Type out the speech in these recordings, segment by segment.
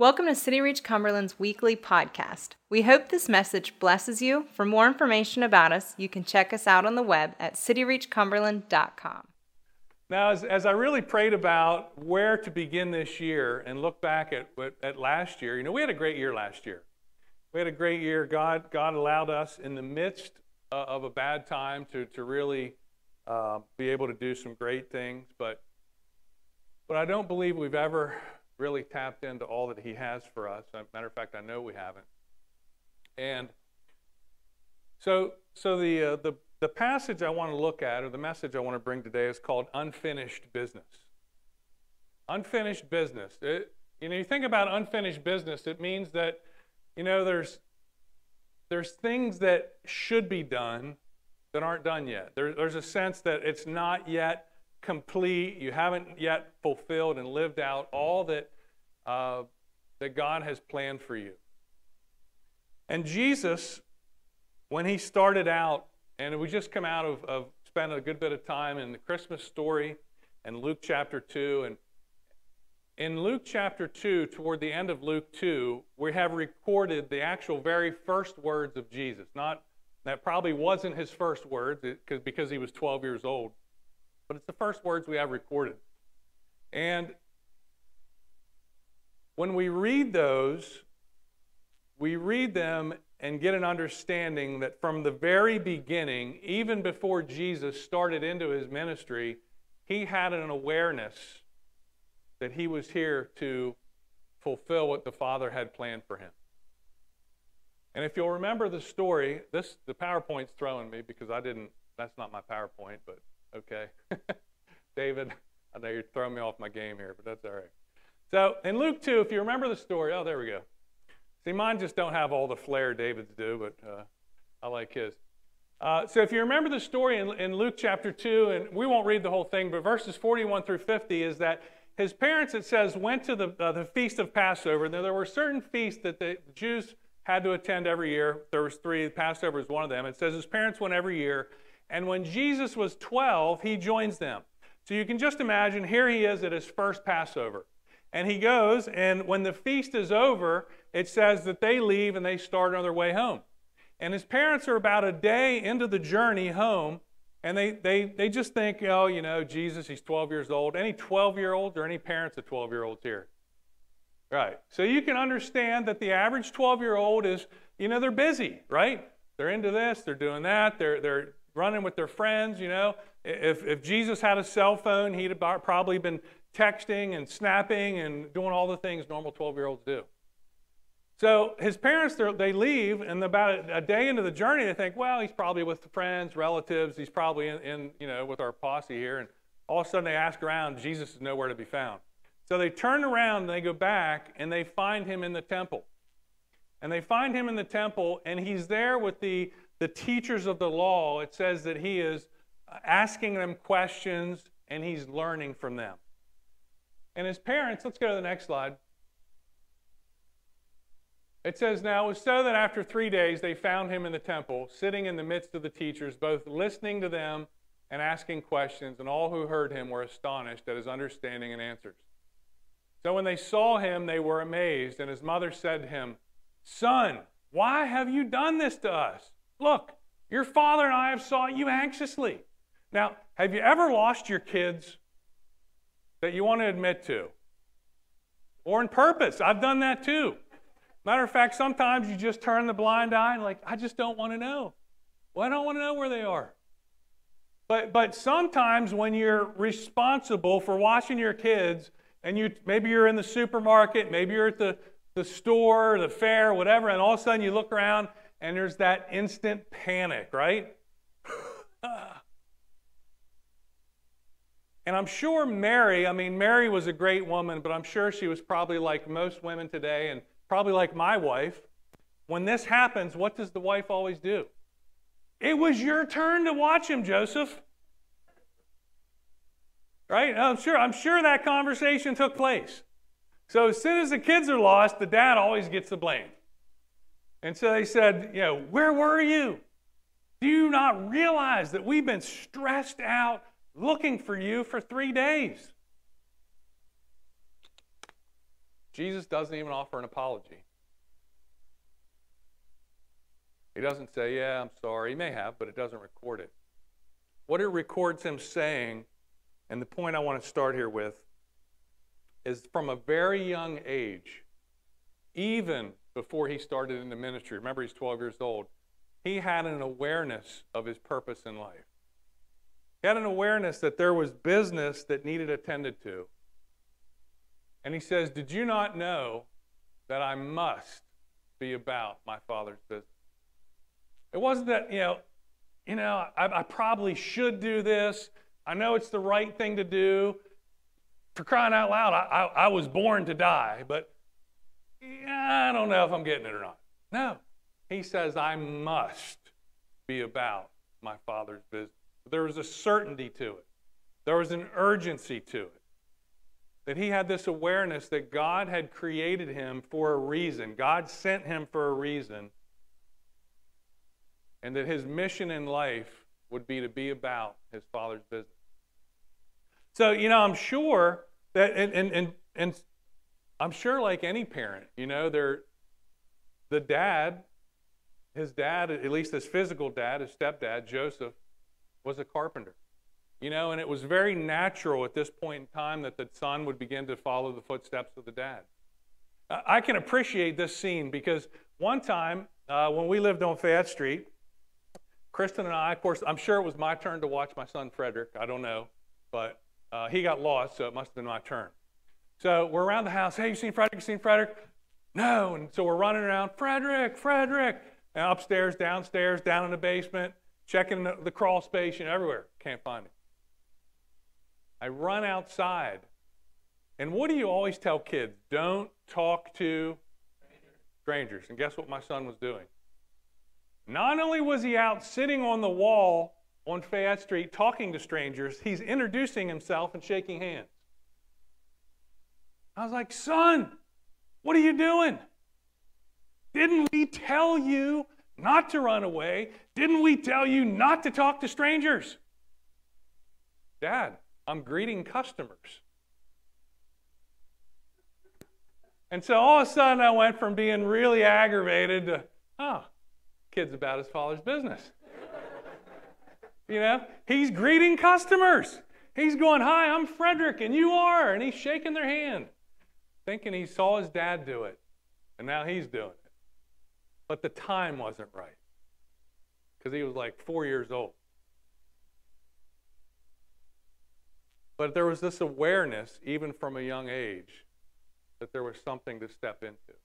Welcome to City Reach Cumberland's weekly podcast. We hope this message blesses you. For more information about us, you can check us out on the web at cityreachcumberland.com. Now, as, as I really prayed about where to begin this year and look back at, at last year, you know, we had a great year last year. We had a great year. God, God allowed us in the midst uh, of a bad time to, to really uh, be able to do some great things. But, but I don't believe we've ever really tapped into all that He has for us. Matter of fact, I know we haven't. And so, so the, uh, the, the passage I want to look at, or the message I want to bring today, is called Unfinished Business. Unfinished business. It, you know, you think about unfinished business, it means that, you know, there's, there's things that should be done that aren't done yet. There, there's a sense that it's not yet complete. You haven't yet fulfilled and lived out all that, uh, that God has planned for you. And Jesus, when he started out, and we just come out of, of spent a good bit of time in the Christmas story and Luke chapter 2. And in Luke chapter 2, toward the end of Luke 2, we have recorded the actual very first words of Jesus. Not that probably wasn't his first words because because he was 12 years old but it's the first words we have recorded. And when we read those, we read them and get an understanding that from the very beginning, even before Jesus started into his ministry, he had an awareness that he was here to fulfill what the Father had planned for him. And if you'll remember the story, this the PowerPoint's throwing me because I didn't that's not my PowerPoint, but Okay. David, I know you're throwing me off my game here, but that's all right. So in Luke 2, if you remember the story, oh, there we go. See, mine just don't have all the flair David's do, but uh, I like his. Uh, so if you remember the story in, in, Luke chapter 2, and we won't read the whole thing, but verses 41 through 50 is that his parents, it says, went to the, uh, the feast of Passover. Now, there were certain feasts that the Jews had to attend every year. There was three. Passover is one of them. It says his parents went every year. And when Jesus was 12, he joins them. So you can just imagine here he is at his first Passover. And he goes, and when the feast is over, it says that they leave and they start on their way home. And his parents are about a day into the journey home, and they, they, they just think, oh, you know, Jesus, he's 12 years old. Any 12 year olds or any parents of 12 year olds here? Right. So you can understand that the average 12 year old is, you know, they're busy, right? They're into this, they're doing that, they're, they're running with their friends, you know. If, if Jesus had a cell phone, he'd have probably been texting and snapping and doing all the things normal 12 year olds do. So his parents, they leave, and about a day into the journey, they think, well, he's probably with friends, relatives. He's probably in, in, you know, with our posse here. And all of a sudden they ask around, Jesus is nowhere to be found. So they turn around and they go back, and they find him in the temple. And they find him in the temple, and he's there with the the teachers of the law, it says that he is asking them questions and he's learning from them. And his parents, let's go to the next slide. It says, Now it was so that after three days they found him in the temple, sitting in the midst of the teachers, both listening to them and asking questions, and all who heard him were astonished at his understanding and answers. So when they saw him, they were amazed, and his mother said to him, Son, why have you done this to us? Look, your father and I have sought you anxiously. Now, have you ever lost your kids that you want to admit to? Or in purpose? I've done that too. Matter of fact, sometimes you just turn the blind eye and like, I just don't want to know. Well, I don't want to know where they are. But but sometimes when you're responsible for watching your kids and you maybe you're in the supermarket, maybe you're at the, the store, the fair, whatever, and all of a sudden you look around and there's that instant panic, right? and I'm sure Mary, I mean, Mary was a great woman, but I'm sure she was probably like most women today and probably like my wife. When this happens, what does the wife always do? It was your turn to watch him, Joseph. Right? I'm sure, I'm sure that conversation took place. So as soon as the kids are lost, the dad always gets the blame. And so they said, you know, where were you? Do you not realize that we've been stressed out looking for you for three days? Jesus doesn't even offer an apology. He doesn't say, Yeah, I'm sorry. He may have, but it doesn't record it. What it records him saying, and the point I want to start here with, is from a very young age, even before he started in the ministry, remember he's 12 years old, he had an awareness of his purpose in life. He had an awareness that there was business that needed attended to. And he says, Did you not know that I must be about my Father's business? It wasn't that, you know, you know, I, I probably should do this. I know it's the right thing to do. For crying out loud, I, I, I was born to die, but I don't know if I'm getting it or not. No. He says, I must be about my Father's business. There was a certainty to it, there was an urgency to it. That he had this awareness that God had created him for a reason, God sent him for a reason, and that his mission in life would be to be about his Father's business. So, you know, I'm sure that, and, and, and, and I'm sure, like any parent, you know, they're, the dad, his dad, at least his physical dad, his stepdad, Joseph, was a carpenter. You know, and it was very natural at this point in time that the son would begin to follow the footsteps of the dad. I can appreciate this scene because one time uh, when we lived on Fayette Street, Kristen and I, of course, I'm sure it was my turn to watch my son Frederick. I don't know, but uh, he got lost, so it must have been my turn. So we're around the house. Hey, you seen Frederick? You seen Frederick? No. And so we're running around, Frederick, Frederick. And upstairs, downstairs, down in the basement, checking the, the crawl space, you know, everywhere. Can't find him. I run outside. And what do you always tell kids? Don't talk to strangers. And guess what my son was doing? Not only was he out sitting on the wall on Fayette Street talking to strangers, he's introducing himself and shaking hands. I was like, son, what are you doing? Didn't we tell you not to run away? Didn't we tell you not to talk to strangers? Dad, I'm greeting customers. And so all of a sudden I went from being really aggravated to, oh, kid's about his father's business. you know, he's greeting customers. He's going, Hi, I'm Frederick, and you are. And he's shaking their hand, thinking he saw his dad do it. And now he's doing it. But the time wasn't right because he was like four years old. But there was this awareness, even from a young age, that there was something to step into.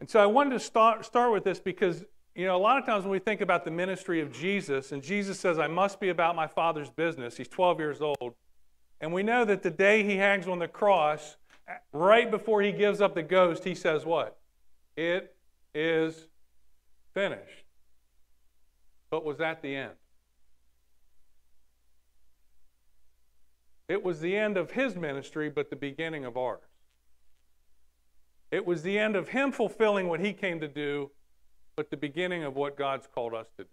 And so I wanted to start, start with this because, you know, a lot of times when we think about the ministry of Jesus, and Jesus says, I must be about my Father's business, he's 12 years old. And we know that the day he hangs on the cross, right before he gives up the ghost, he says, What? It is finished. But was that the end? It was the end of his ministry, but the beginning of ours. It was the end of him fulfilling what he came to do, but the beginning of what God's called us to do.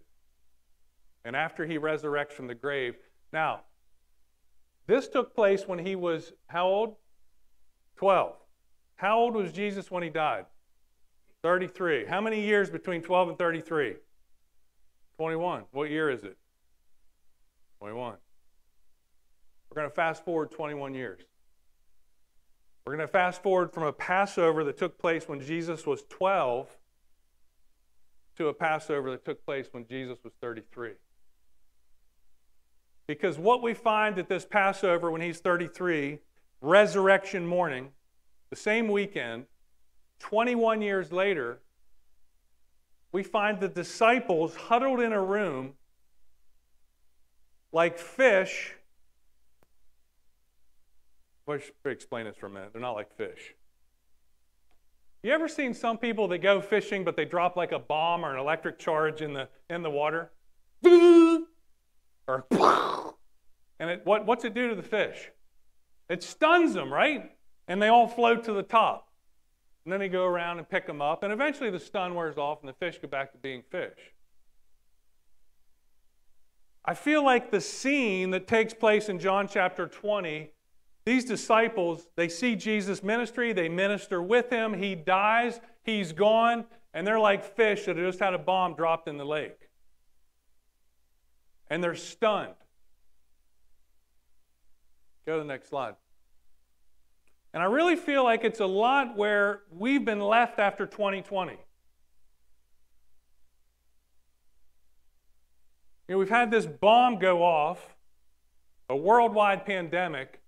And after he resurrects from the grave, now, this took place when he was how old? 12. How old was Jesus when he died? 33. How many years between 12 and 33? 21. What year is it? 21. We're going to fast forward 21 years. We're going to fast forward from a Passover that took place when Jesus was 12 to a Passover that took place when Jesus was 33. Because what we find at this Passover when he's 33, resurrection morning, the same weekend, 21 years later, we find the disciples huddled in a room like fish Let's explain this for a minute. They're not like fish. You ever seen some people that go fishing but they drop like a bomb or an electric charge in the in the water? Or and it, what, what's it do to the fish? It stuns them, right? And they all float to the top. And then they go around and pick them up, and eventually the stun wears off and the fish go back to being fish. I feel like the scene that takes place in John chapter 20 these disciples, they see Jesus' ministry, they minister with him, he dies, he's gone, and they're like fish that just had a bomb dropped in the lake. And they're stunned. Go to the next slide. And I really feel like it's a lot where we've been left after 2020. You know, we've had this bomb go off, a worldwide pandemic.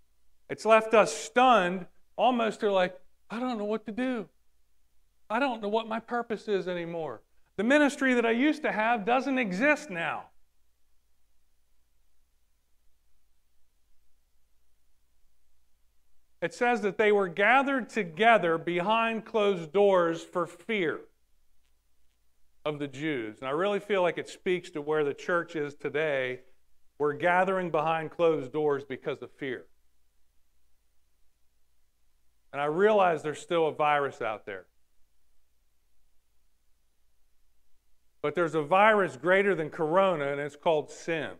It's left us stunned, almost to like, I don't know what to do. I don't know what my purpose is anymore. The ministry that I used to have doesn't exist now. It says that they were gathered together behind closed doors for fear of the Jews. And I really feel like it speaks to where the church is today. We're gathering behind closed doors because of fear. And I realize there's still a virus out there. But there's a virus greater than corona, and it's called sin.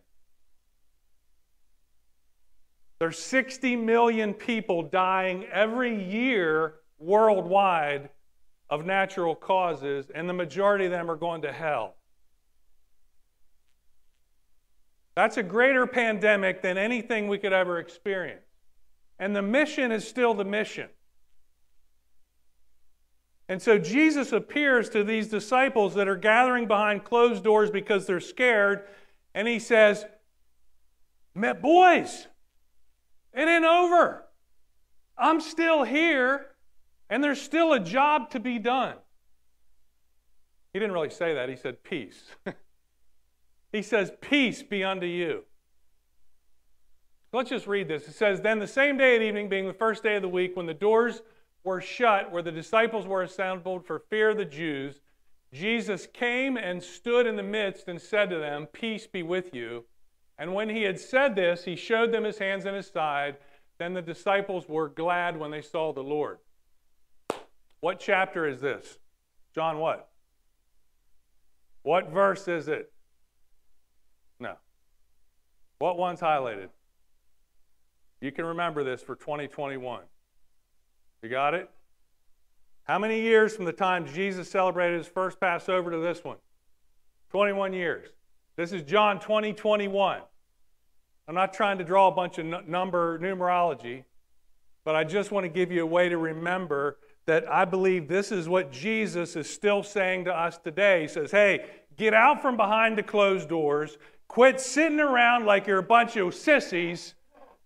There's 60 million people dying every year worldwide of natural causes, and the majority of them are going to hell. That's a greater pandemic than anything we could ever experience. And the mission is still the mission. And so Jesus appears to these disciples that are gathering behind closed doors because they're scared, and he says, Boys, it ain't over. I'm still here, and there's still a job to be done. He didn't really say that. He said, Peace. he says, Peace be unto you. Let's just read this. It says, Then the same day at evening, being the first day of the week, when the doors were shut, where the disciples were assembled for fear of the Jews, Jesus came and stood in the midst and said to them, Peace be with you. And when he had said this, he showed them his hands and his side. Then the disciples were glad when they saw the Lord. What chapter is this? John what? What verse is it? No. What one's highlighted? You can remember this for 2021. You got it? How many years from the time Jesus celebrated his first Passover to this one? 21 years. This is John 20, 21. I'm not trying to draw a bunch of number numerology, but I just want to give you a way to remember that I believe this is what Jesus is still saying to us today. He says, Hey, get out from behind the closed doors, quit sitting around like you're a bunch of sissies.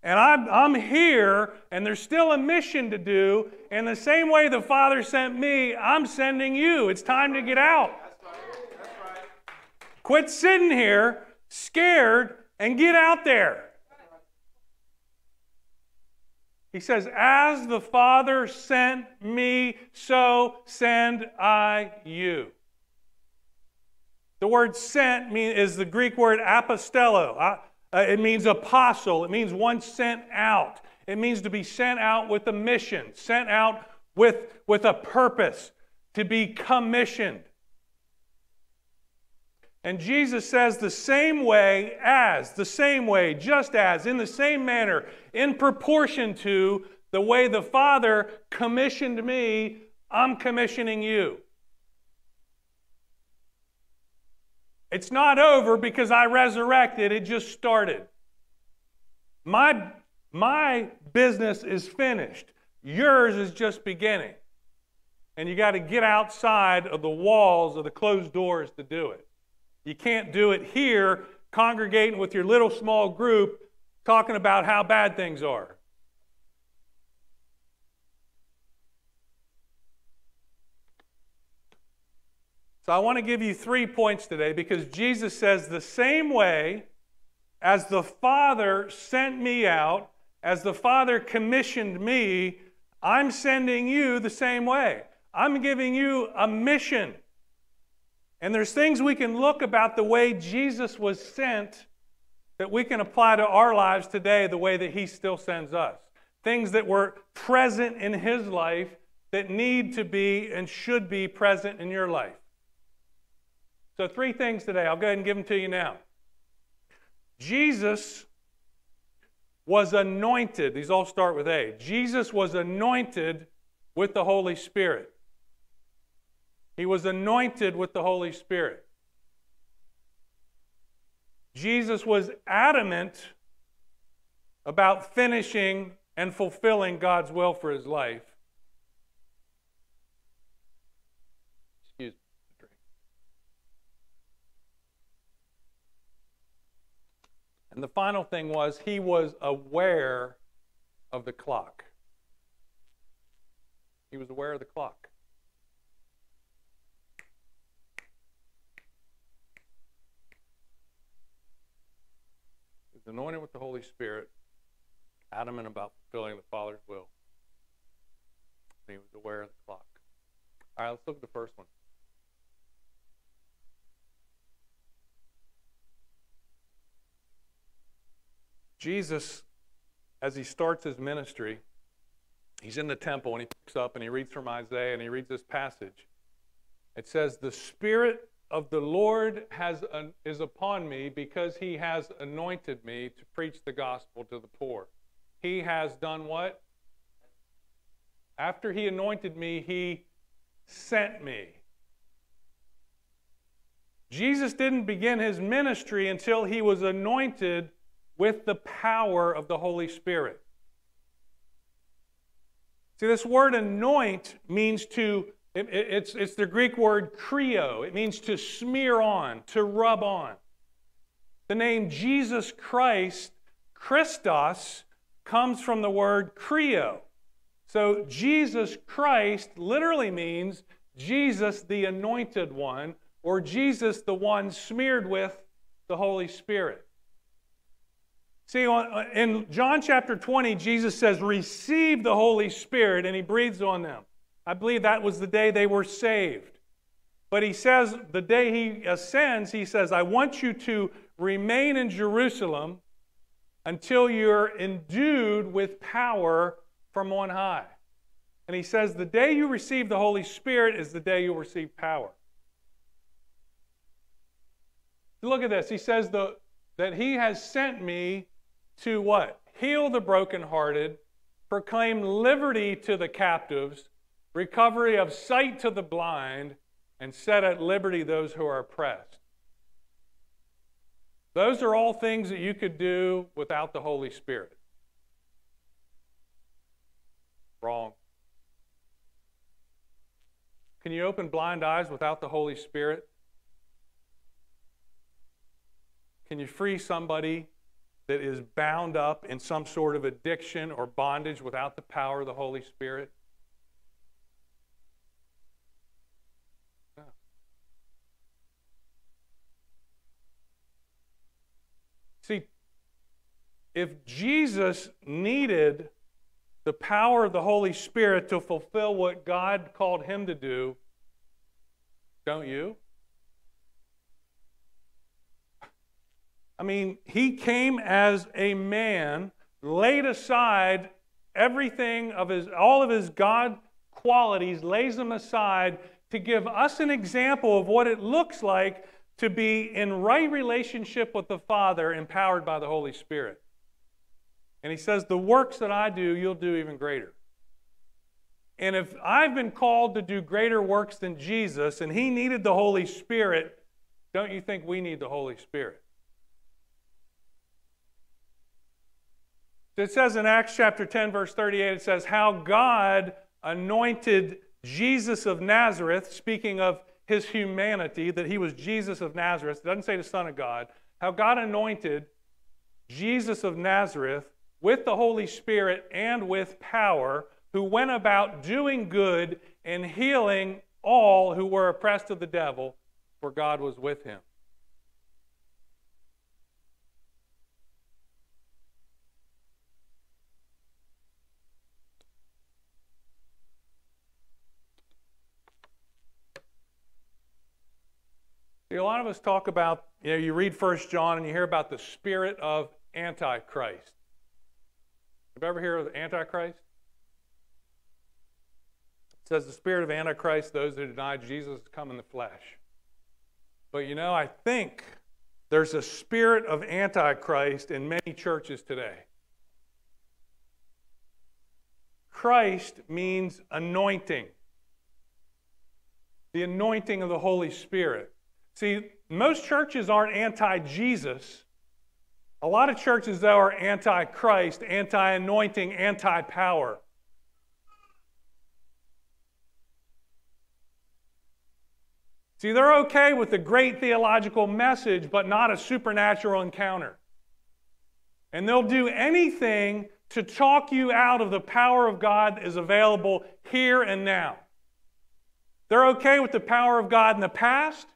And I'm, I'm here, and there's still a mission to do. And the same way the Father sent me, I'm sending you. It's time to get out. Quit sitting here scared and get out there. He says, As the Father sent me, so send I you. The word sent is the Greek word apostello. Uh, uh, it means apostle. It means one sent out. It means to be sent out with a mission, sent out with, with a purpose, to be commissioned. And Jesus says, the same way as, the same way, just as, in the same manner, in proportion to the way the Father commissioned me, I'm commissioning you. It's not over because I resurrected, it just started. My, my business is finished, yours is just beginning. And you got to get outside of the walls of the closed doors to do it. You can't do it here, congregating with your little small group, talking about how bad things are. So I want to give you three points today because Jesus says the same way as the Father sent me out, as the Father commissioned me, I'm sending you the same way. I'm giving you a mission. And there's things we can look about the way Jesus was sent that we can apply to our lives today the way that he still sends us. Things that were present in his life that need to be and should be present in your life. So, three things today. I'll go ahead and give them to you now. Jesus was anointed. These all start with A. Jesus was anointed with the Holy Spirit. He was anointed with the Holy Spirit. Jesus was adamant about finishing and fulfilling God's will for his life. Excuse me. And the final thing was he was aware of the clock. He was aware of the clock. Anointed with the Holy Spirit adamant about fulfilling the Father's will. And he was aware of the clock. All right, let's look at the first one. Jesus, as he starts his ministry, he's in the temple and he picks up and he reads from Isaiah and he reads this passage. It says, The Spirit of the Lord has is upon me because he has anointed me to preach the gospel to the poor. He has done what? After he anointed me, he sent me. Jesus didn't begin his ministry until he was anointed with the power of the Holy Spirit. See, this word anoint means to, it, it's, it's the Greek word chrio. It means to smear on, to rub on. The name Jesus Christ, Christos, comes from the word chrio. So Jesus Christ literally means Jesus the anointed one, or Jesus the one smeared with the Holy Spirit. See, in John chapter 20, Jesus says, Receive the Holy Spirit, and he breathes on them. I believe that was the day they were saved. But he says, the day he ascends, he says, I want you to remain in Jerusalem until you're endued with power from on high. And he says, The day you receive the Holy Spirit is the day you'll receive power. Look at this. He says the, that he has sent me to what? Heal the brokenhearted, proclaim liberty to the captives, recovery of sight to the blind, and set at liberty those who are oppressed. Those are all things that you could do without the Holy Spirit. Wrong. Can you open blind eyes without the Holy Spirit? Can you free somebody that is bound up in some sort of addiction or bondage without the power of the Holy Spirit? See, if Jesus needed the power of the Holy Spirit to fulfill what God called him to do, don't you? I mean, he came as a man, laid aside everything of his, all of his God qualities, lays them aside to give us an example of what it looks like to be in right relationship with the Father, empowered by the Holy Spirit. And he says, The works that I do, you'll do even greater. And if I've been called to do greater works than Jesus and he needed the Holy Spirit, don't you think we need the Holy Spirit? It says in Acts chapter 10, verse 38, it says, How God anointed Jesus of Nazareth, speaking of his humanity, that he was Jesus of Nazareth. It doesn't say the Son of God. How God anointed Jesus of Nazareth with the Holy Spirit and with power, who went about doing good and healing all who were oppressed of the devil, for God was with him. A lot of us talk about, you know, you read First John and you hear about the spirit of Antichrist. Have you ever heard of Antichrist? It says the spirit of Antichrist, those who deny Jesus come in the flesh. But you know, I think there's a spirit of Antichrist in many churches today. Christ means anointing. The anointing of the Holy Spirit. See, most churches aren't anti Jesus. A lot of churches, though, are anti Christ, anti anointing, anti power. See, they're okay with a great theological message, but not a supernatural encounter. And they'll do anything to talk you out of the power of God that is available here and now. They're okay with the power of God in the past.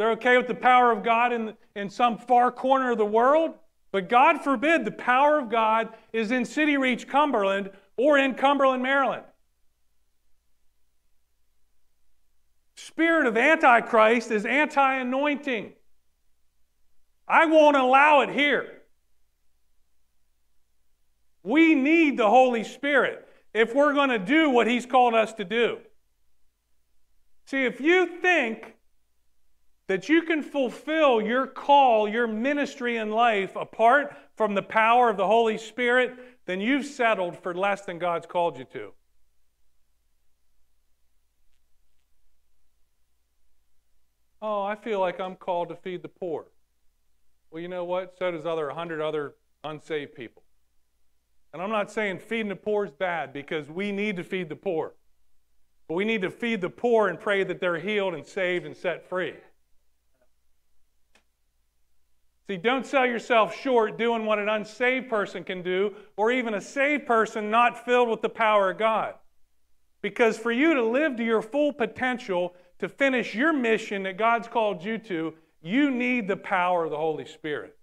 They're okay with the power of God in, in some far corner of the world. But God forbid the power of God is in City Reach, Cumberland, or in Cumberland, Maryland. Spirit of Antichrist is anti anointing. I won't allow it here. We need the Holy Spirit if we're going to do what He's called us to do. See, if you think that you can fulfill your call, your ministry in life apart from the power of the Holy Spirit, then you've settled for less than God's called you to. Oh, I feel like I'm called to feed the poor. Well, you know what? So does other 100 other unsaved people. And I'm not saying feeding the poor is bad because we need to feed the poor. But we need to feed the poor and pray that they're healed and saved and set free. See, don't sell yourself short doing what an unsaved person can do, or even a saved person not filled with the power of God. Because for you to live to your full potential, to finish your mission that God's called you to, you need the power of the Holy Spirit.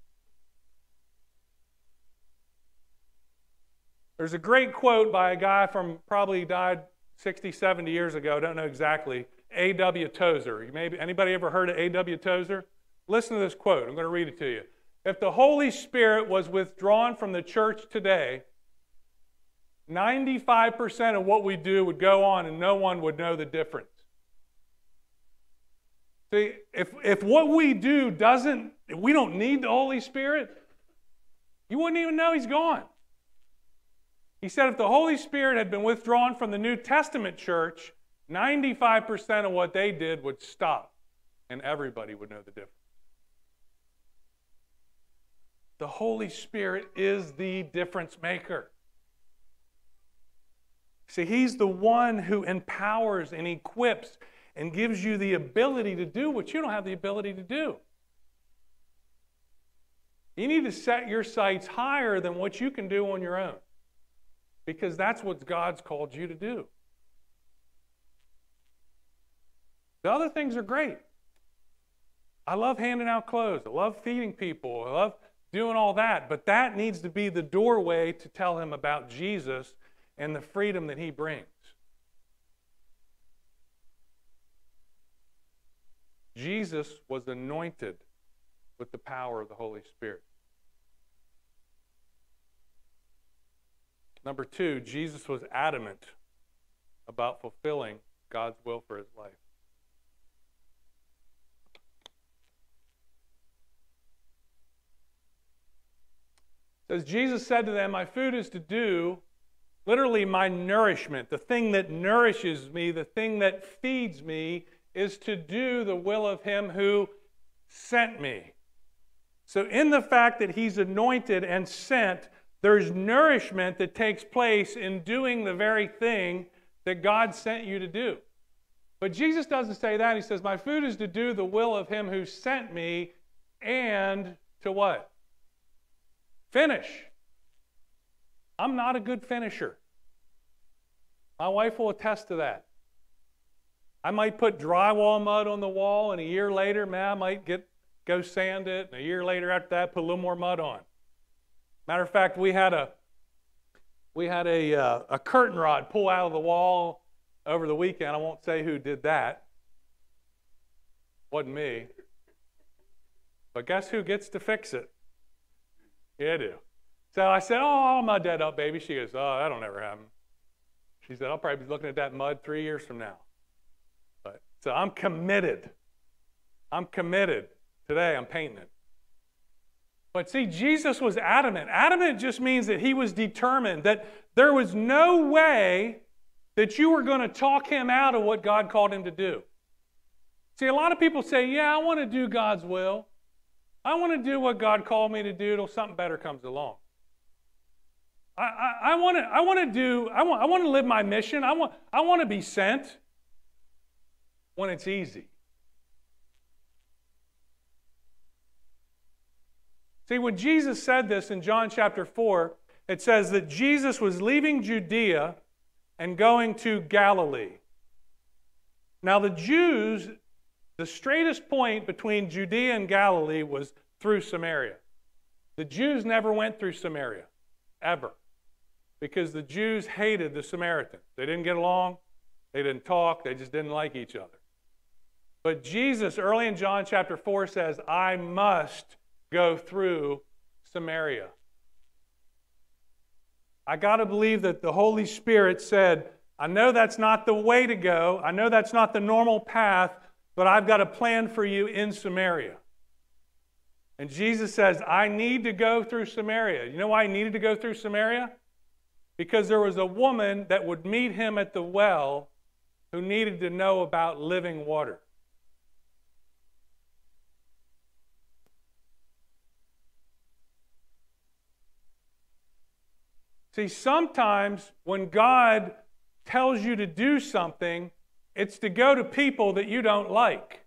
There's a great quote by a guy from probably died 60, 70 years ago, don't know exactly, A.W. Tozer. Maybe anybody ever heard of A.W. Tozer? Listen to this quote. I'm going to read it to you. If the Holy Spirit was withdrawn from the church today, 95% of what we do would go on and no one would know the difference. See, if, if what we do doesn't, we don't need the Holy Spirit, you wouldn't even know He's gone. He said if the Holy Spirit had been withdrawn from the New Testament church, 95% of what they did would stop, and everybody would know the difference. The Holy Spirit is the difference maker. See, He's the one who empowers and equips and gives you the ability to do what you don't have the ability to do. You need to set your sights higher than what you can do on your own because that's what God's called you to do. The other things are great. I love handing out clothes. I love feeding people. I love doing all that. But that needs to be the doorway to tell him about Jesus and the freedom that he brings. Jesus was anointed with the power of the Holy Spirit. Number two, Jesus was adamant about fulfilling God's will for his life. Says Jesus said to them, My food is to do, literally my nourishment, the thing that nourishes me, the thing that feeds me, is to do the will of him who sent me. So, in the fact that he's anointed and sent, there's nourishment that takes place in doing the very thing that God sent you to do. But Jesus doesn't say that. He says, My food is to do the will of him who sent me and to what? Finish. I'm not a good finisher. My wife will attest to that. I might put drywall mud on the wall, and a year later, man, I might get go sand it, and a year later after that, put a little more mud on. Matter of fact, we had a we had a uh, a curtain rod pull out of the wall over the weekend. I won't say who did that. Wasn't me. But guess who gets to fix it? Yeah, I do. So I said, Oh, I'll mud that up, baby. She goes, Oh, that'll never happen. She said, I'll probably be looking at that mud three years from now. But so I'm committed. I'm committed. Today I'm painting it. But see, Jesus was adamant. Adamant just means that he was determined, that there was no way that you were going to talk him out of what God called him to do. See, a lot of people say, Yeah, I want to do God's will. I want to do what God called me to do till something better comes along. I, I, I want to I want to do I want I want to live my mission. I want I want to be sent when it's easy. See, when Jesus said this in John chapter 4, it says that Jesus was leaving Judea and going to Galilee. Now, the Jews, the straightest point between Judea and Galilee was through Samaria. The Jews never went through Samaria, ever, because the Jews hated the Samaritans. They didn't get along, they didn't talk, they just didn't like each other. But Jesus, early in John chapter 4, says, I must go through Samaria. I got to believe that the Holy Spirit said, I know that's not the way to go. I know that's not the normal path, but I've got a plan for you in Samaria. And Jesus says, I need to go through Samaria. You know why he needed to go through Samaria? Because there was a woman that would meet him at the well who needed to know about living water. See, sometimes when God tells you to do something, it's to go to people that you don't like.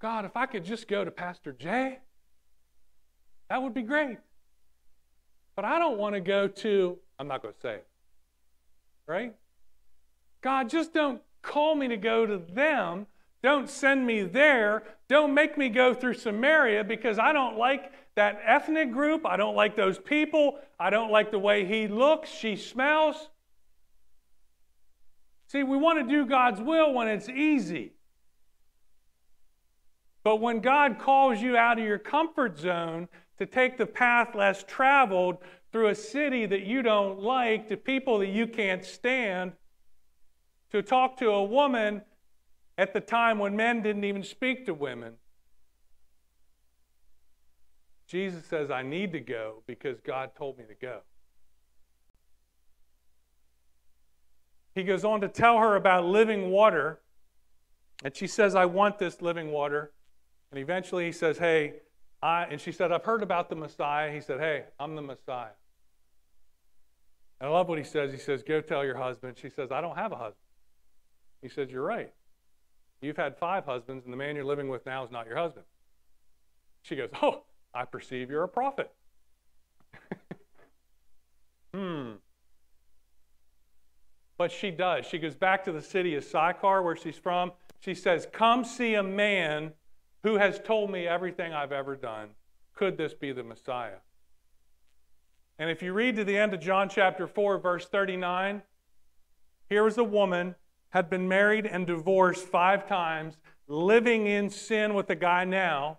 God, if I could just go to Pastor Jay, that would be great. But I don't want to go to, I'm not going to say it, right? God, just don't call me to go to them. Don't send me there. Don't make me go through Samaria because I don't like that ethnic group. I don't like those people. I don't like the way he looks, she smells. See, we want to do God's will when it's easy. But when God calls you out of your comfort zone to take the path less traveled through a city that you don't like, to people that you can't stand, to talk to a woman at the time when men didn't even speak to women. Jesus says, I need to go because God told me to go. He goes on to tell her about living water. And she says, I want this living water. And eventually he says, Hey, I, and she said, I've heard about the Messiah. He said, Hey, I'm the Messiah. And I love what he says. He says, Go tell your husband. She says, I don't have a husband. He says, You're right. You've had five husbands, and the man you're living with now is not your husband. She goes, Oh, I perceive you're a prophet. hmm. But she does. She goes back to the city of Sychar, where she's from. She says, Come see a man who has told me everything I've ever done. Could this be the Messiah? And if you read to the end of John chapter 4, verse 39, here is a woman had been married and divorced five times, living in sin with a guy now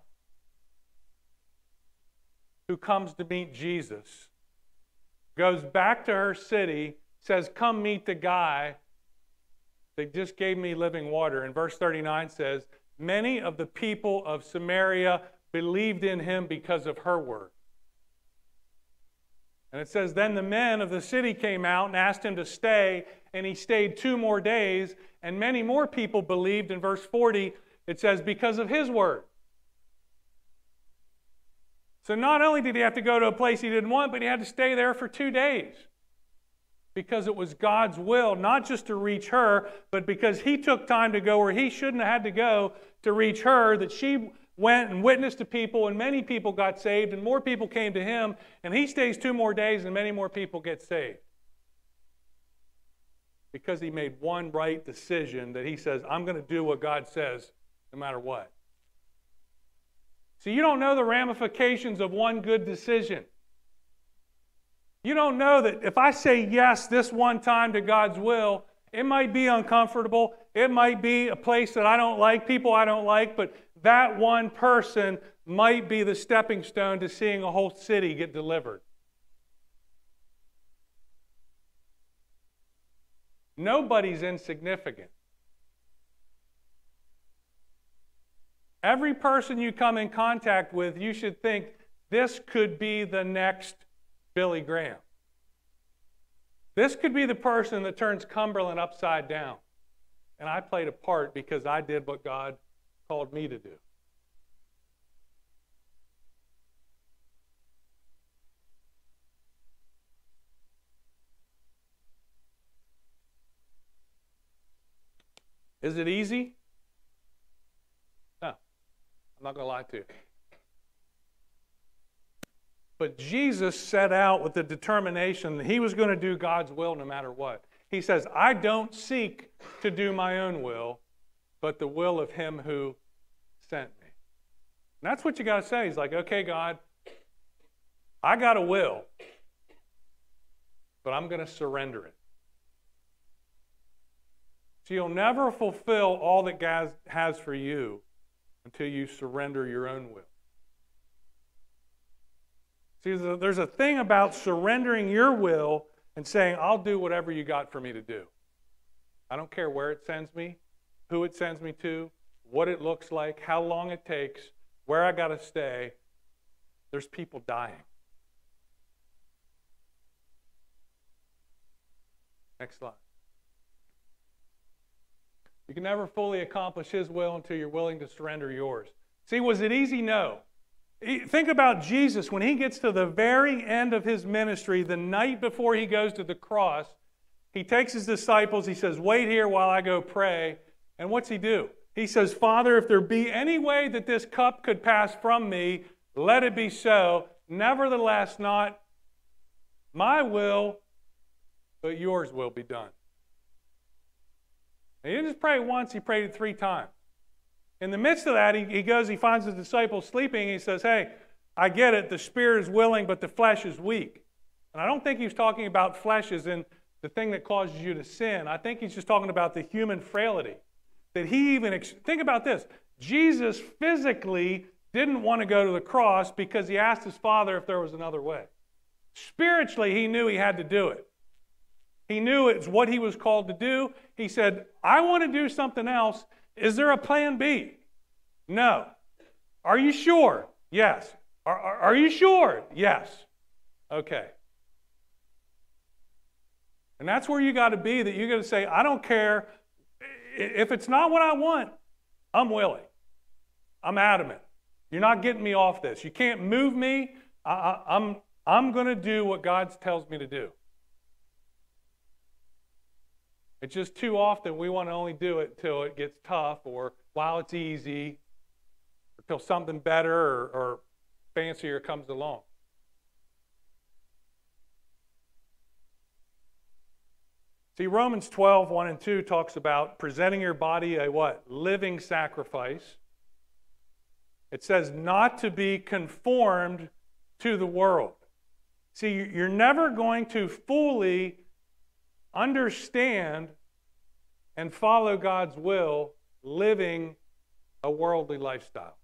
who comes to meet Jesus, goes back to her city, says, Come meet the guy that just gave me living water. And verse 39 says, Many of the people of Samaria believed in him because of her word. And it says, Then the men of the city came out and asked him to stay, and he stayed two more days, and many more people believed. In verse 40, it says, because of his word. So not only did he have to go to a place he didn't want, but he had to stay there for two days because it was God's will, not just to reach her, but because he took time to go where he shouldn't have had to go to reach her, that she went and witnessed to people, and many people got saved, and more people came to him, and he stays two more days, and many more people get saved because he made one right decision that he says, I'm going to do what God says no matter what. See, you don't know the ramifications of one good decision. You don't know that if I say yes this one time to God's will, it might be uncomfortable. It might be a place that I don't like, people I don't like, but that one person might be the stepping stone to seeing a whole city get delivered. Nobody's insignificant. Every person you come in contact with, you should think this could be the next Billy Graham. This could be the person that turns Cumberland upside down. And I played a part because I did what God called me to do. Is it easy? No. I'm not going to lie to you. But Jesus set out with the determination that he was going to do God's will no matter what. He says, I don't seek to do my own will, but the will of him who sent me. And that's what you got to say. He's like, okay, God, I got a will, but I'm going to surrender it. So you'll never fulfill all that God has for you until you surrender your own will. See, there's a thing about surrendering your will and saying, I'll do whatever you got for me to do. I don't care where it sends me, who it sends me to, what it looks like, how long it takes, where I got to stay. There's people dying. Next slide. You can never fully accomplish His will until you're willing to surrender yours. See, was it easy? No. Think about Jesus when he gets to the very end of his ministry, the night before he goes to the cross. He takes his disciples, he says, Wait here while I go pray. And what's he do? He says, Father, if there be any way that this cup could pass from me, let it be so. Nevertheless, not my will, but yours will be done. And he didn't just pray once, he prayed it three times. In the midst of that, he, he goes, he finds his disciples sleeping. He says, Hey, I get it. The spirit is willing, but the flesh is weak. And I don't think he's talking about flesh as in the thing that causes you to sin. I think he's just talking about the human frailty. That he even, think about this Jesus physically didn't want to go to the cross because he asked his father if there was another way. Spiritually, he knew he had to do it. He knew it's what he was called to do. He said, I want to do something else. Is there a plan B? No. Are you sure? Yes. Are, are, are you sure? Yes. Okay. And that's where you got to be that you got to say, I don't care. If it's not what I want, I'm willing. I'm adamant. You're not getting me off this. You can't move me. I, I, I'm, I'm going to do what God tells me to do. It's just too often we want to only do it till it gets tough or while it's easy or till something better or, or fancier comes along. See, Romans 12, 1 and 2 talks about presenting your body a what? Living sacrifice. It says not to be conformed to the world. See, you're never going to fully understand and follow God's will living a worldly lifestyle.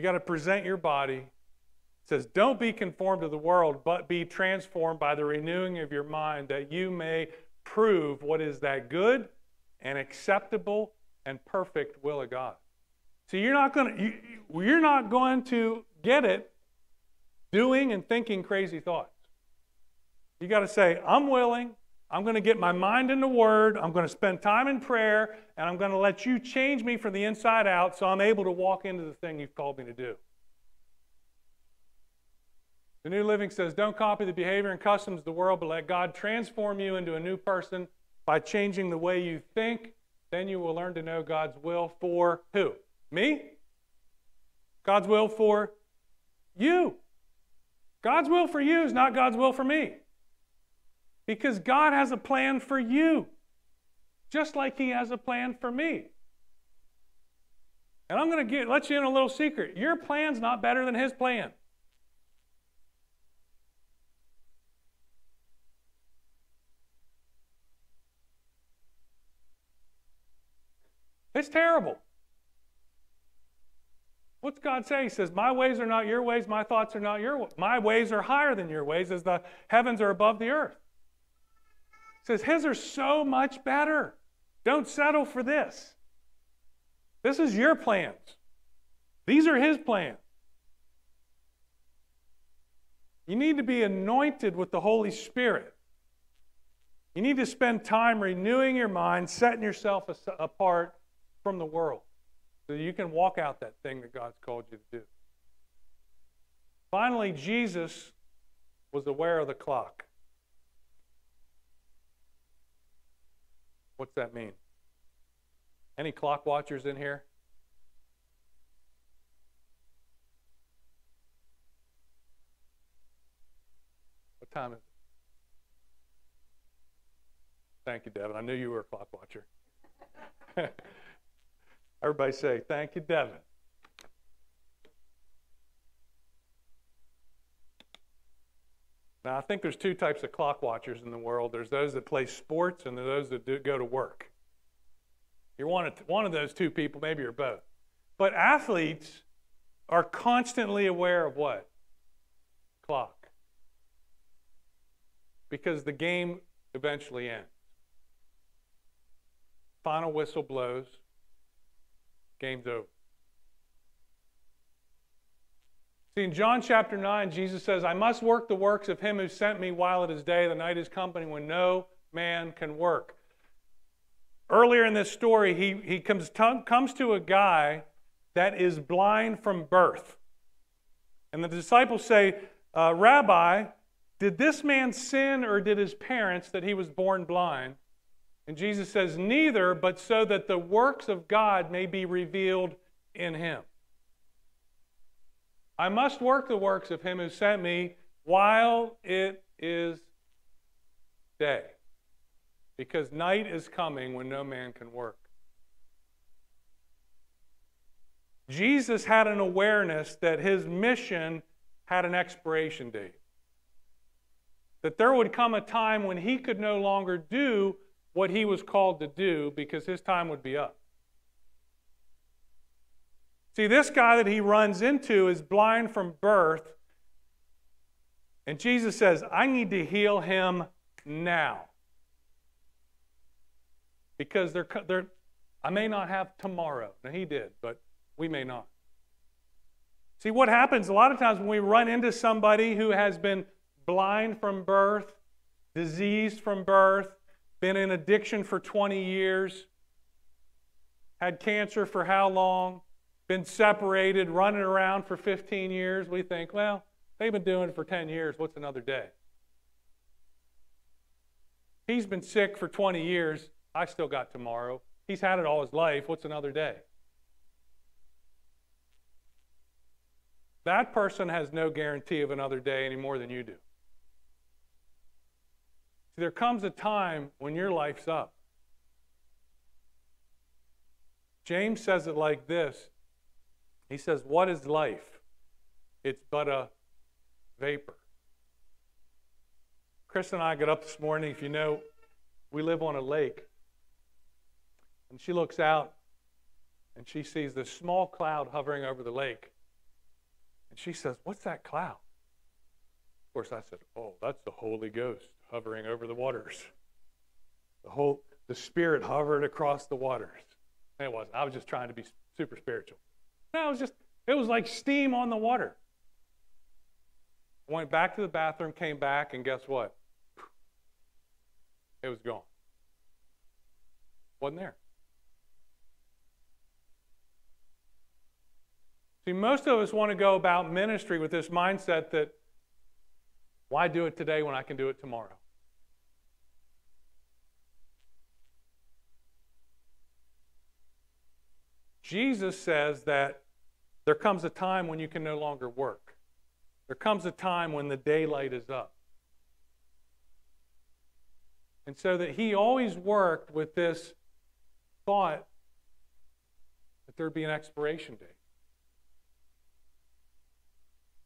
You got to present your body. It says, Don't be conformed to the world, but be transformed by the renewing of your mind, that you may prove what is that good and acceptable and perfect will of God. So you're not going to you, you're not going to get it doing and thinking crazy thoughts. You got to say, I'm willing. I'm going to get my mind in the Word. I'm going to spend time in prayer, and I'm going to let you change me from the inside out so I'm able to walk into the thing you've called me to do. The New Living says, Don't copy the behavior and customs of the world, but let God transform you into a new person by changing the way you think. Then you will learn to know God's will for who? Me? God's will for you. God's will for you is not God's will for me. Because God has a plan for you, just like He has a plan for me. And I'm going to let you in a little secret. Your plan's not better than His plan. It's terrible. What's God say? He says, My ways are not your ways, my thoughts are not your ways. My ways are higher than your ways, as the heavens are above the earth. Says, His are so much better. Don't settle for this. This is your plans. These are His plans. You need to be anointed with the Holy Spirit. You need to spend time renewing your mind, setting yourself apart from the world so you can walk out that thing that God's called you to do. Finally, Jesus was aware of the clock. What's that mean? Any clock watchers in here? What time is it? Thank you, Devin. I knew you were a clock watcher. Everybody say, Thank you, Devin. Now, I think there's two types of clock watchers in the world. There's those that play sports and there's those that do, go to work. You're one of, one of those two people, maybe you're both. But athletes are constantly aware of what? Clock. Because the game eventually ends. Final whistle blows, game's over. See, in John chapter 9, Jesus says, I must work the works of him who sent me while it is day. The night is coming when no man can work. Earlier in this story, he, he comes, to, comes to a guy that is blind from birth. And the disciples say, uh, Rabbi, did this man sin or did his parents that he was born blind? And Jesus says, Neither, but so that the works of God may be revealed in him. I must work the works of him who sent me while it is day, because night is coming when no man can work. Jesus had an awareness that his mission had an expiration date. That there would come a time when he could no longer do what he was called to do because his time would be up. See, this guy that he runs into is blind from birth. And Jesus says, I need to heal him now. Because they're, they're, I may not have tomorrow. Now, he did, but we may not. See, what happens a lot of times when we run into somebody who has been blind from birth, diseased from birth, been in addiction for 20 years, had cancer for how long? Been separated, running around for 15 years, we think, well, they've been doing it for 10 years. What's another day? He's been sick for 20 years. I still got tomorrow. He's had it all his life. What's another day? That person has no guarantee of another day any more than you do. See, there comes a time when your life's up. James says it like this he says, What is life? It's but a vapor. Chris and I got up this morning. If you know, we live on a lake. And she looks out and she sees this small cloud hovering over the lake. And she says, What's that cloud? Of course, I said, Oh, that's the Holy Ghost hovering over the waters. The whole the Spirit hovered across the waters. And it wasn't. I was just trying to be super spiritual. No, it was just, it was like steam on the water. Went back to the bathroom, came back, and guess what? It was gone. Wasn't there. See, most of us want to go about ministry with this mindset that why do it today when I can do it tomorrow? Jesus says that there comes a time when you can no longer work. There comes a time when the daylight is up. And so that he always worked with this thought that there'd be an expiration date.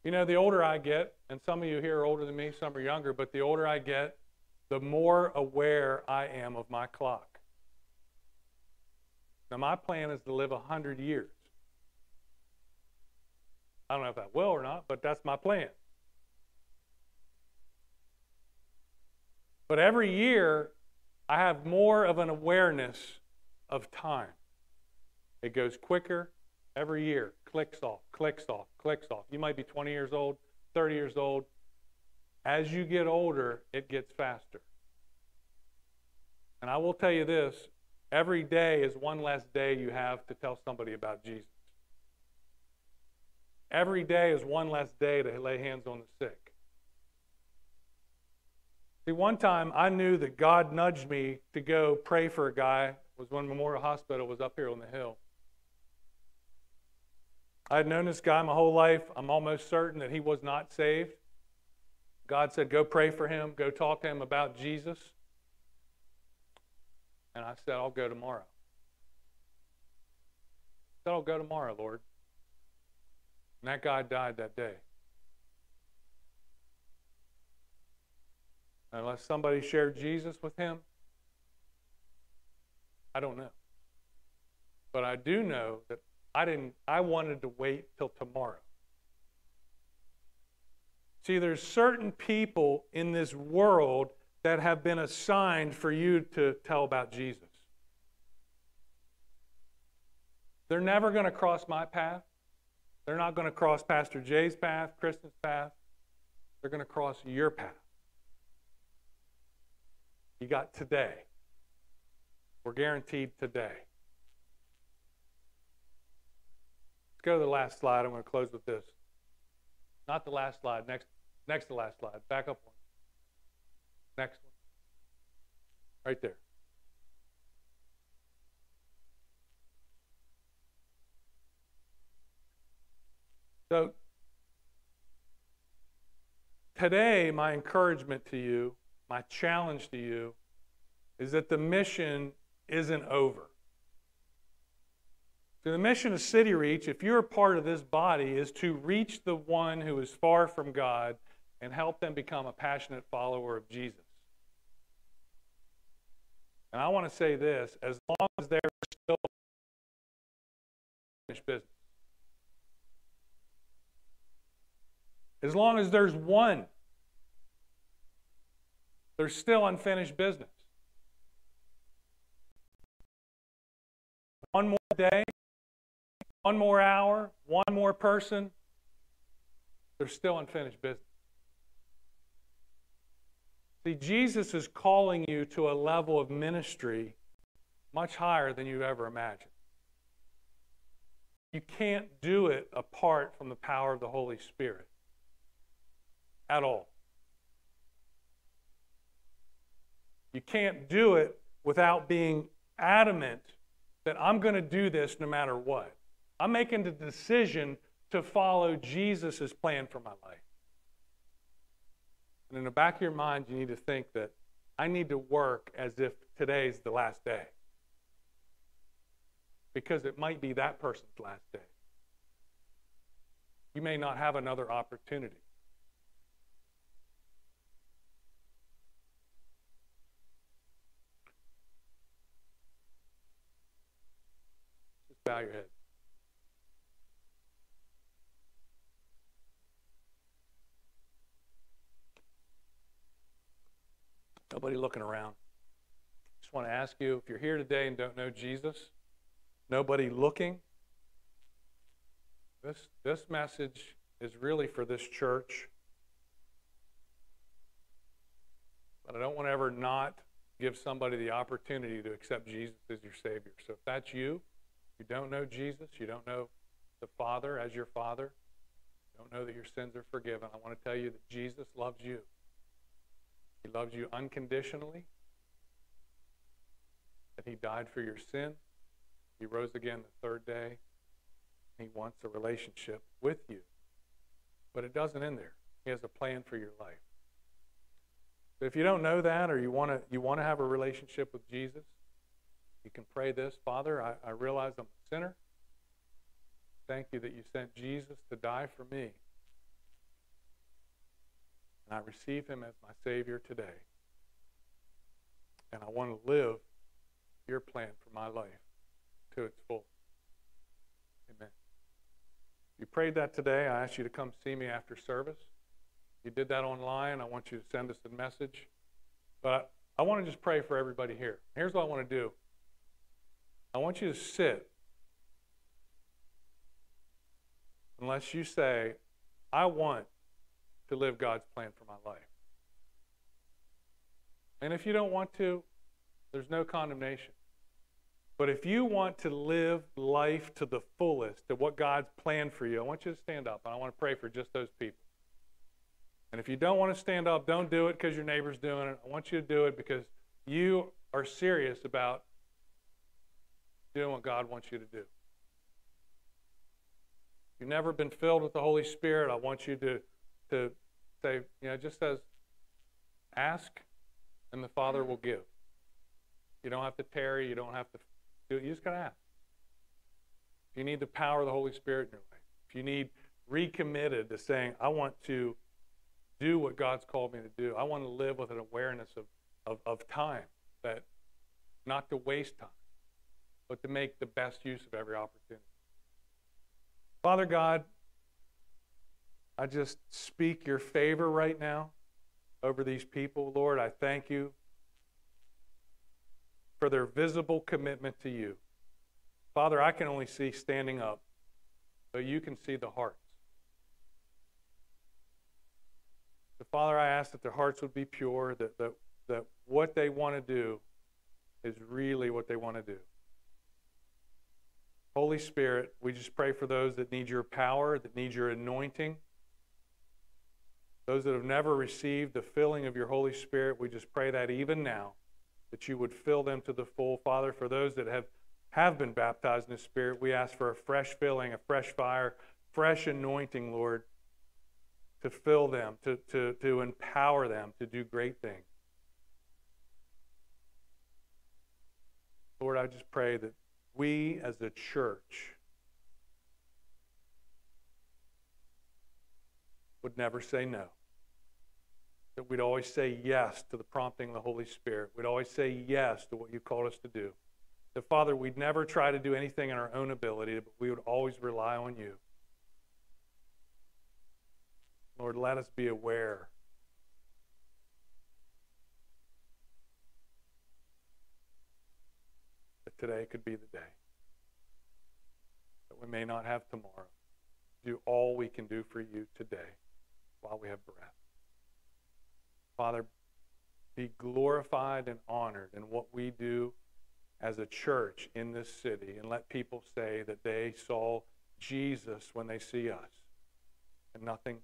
You know, the older I get, and some of you here are older than me, some are younger, but the older I get, the more aware I am of my clock. Now, my plan is to live 100 years. I don't know if I will or not, but that's my plan. But every year, I have more of an awareness of time. It goes quicker every year, clicks off, clicks off, clicks off. You might be 20 years old, 30 years old. As you get older, it gets faster. And I will tell you this every day is one less day you have to tell somebody about Jesus. Every day is one less day to lay hands on the sick. See, one time I knew that God nudged me to go pray for a guy. was when Memorial Hospital was up here on the hill. I had known this guy my whole life. I'm almost certain that he was not saved. God said, Go pray for him, go talk to him about Jesus. And I said, I'll go tomorrow. I said, I'll go tomorrow, Lord. And that guy died that day. Unless somebody shared Jesus with him, I don't know. But I do know that I didn't I wanted to wait till tomorrow. See, there's certain people in this world that have been assigned for you to tell about Jesus. They're never going to cross my path. They're not going to cross Pastor Jay's path, Kristen's path. They're going to cross your path. You got today. We're guaranteed today. Let's go to the last slide. I'm going to close with this. Not the last slide. Next, next to last slide. Back up one. Next one. Right there. So, today, my encouragement to you, my challenge to you, is that the mission isn't over. So, the mission of City Reach, if you're a part of this body, is to reach the one who is far from God and help them become a passionate follower of Jesus. And I want to say this as long as they're still finished business, as long as there's one, there's still unfinished business. One more day, one more hour, one more person, there's still unfinished business. See, Jesus is calling you to a level of ministry much higher than you ever imagined. You can't do it apart from the power of the Holy Spirit at all. You can't do it without being adamant that I'm going to do this no matter what. I'm making the decision to follow Jesus' plan for my life. And in the back of your mind, you need to think that I need to work as if today's the last day. Because it might be that person's last day. You may not have another opportunity. Just bow your head. Nobody looking around. Just want to ask you if you're here today and don't know Jesus, nobody looking. This, this message is really for this church. But I don't want to ever not give somebody the opportunity to accept Jesus as your Savior. So if that's you, you don't know Jesus, you don't know the Father as your Father, don't know that your sins are forgiven, I want to tell you that Jesus loves you. He loves you unconditionally. That He died for your sin. He rose again the third day. He wants a relationship with you. But it doesn't end there. He has a plan for your life. So if you don't know that or you want to you want to have a relationship with Jesus, you can pray this, Father, I, I realize I'm a sinner. Thank you that you sent Jesus to die for me. And I receive him as my Savior today. And I want to live your plan for my life to its full. Amen. If you prayed that today, I ask you to come see me after service. If you did that online, I want you to send us a message. But I want to just pray for everybody here. Here's what I want to do I want you to sit unless you say, I want to live God's plan for my life. And if you don't want to, there's no condemnation. But if you want to live life to the fullest, to what God's planned for you, I want you to stand up. And I want to pray for just those people. And if you don't want to stand up, don't do it because your neighbor's doing it. I want you to do it because you are serious about doing what God wants you to do. You've never been filled with the Holy Spirit, I want you to, to say, you know, it just says, ask and the Father will give. You don't have to tarry, you don't have to do it, you just got to ask. If you need the power of the Holy Spirit in your life, if you need recommitted to saying, I want to do what God's called me to do, I want to live with an awareness of, of, of time, that not to waste time, but to make the best use of every opportunity. Father God, I just speak your favor right now over these people. Lord, I thank you for their visible commitment to you. Father, I can only see standing up, but you can see the hearts. So, Father, I ask that their hearts would be pure, that, that, that what they want to do is really what they want to do. Holy Spirit, we just pray for those that need your power, that need your anointing. Those that have never received the filling of your Holy Spirit, we just pray that even now, that you would fill them to the full. Father, for those that have, have been baptized in the Spirit, we ask for a fresh filling, a fresh fire, fresh anointing, Lord, to fill them, to, to, to empower them to do great things. Lord, I just pray that we as a church would never say no. That we'd always say yes to the prompting of the Holy Spirit. We'd always say yes to what you called us to do. That, Father, we'd never try to do anything in our own ability, but we would always rely on you. Lord, let us be aware that today could be the day. That we may not have tomorrow. Do all we can do for you today while we have breath. Father, be glorified and honored in what we do as a church in this city and let people say that they saw Jesus when they see us and nothing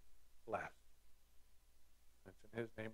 less. It's in his name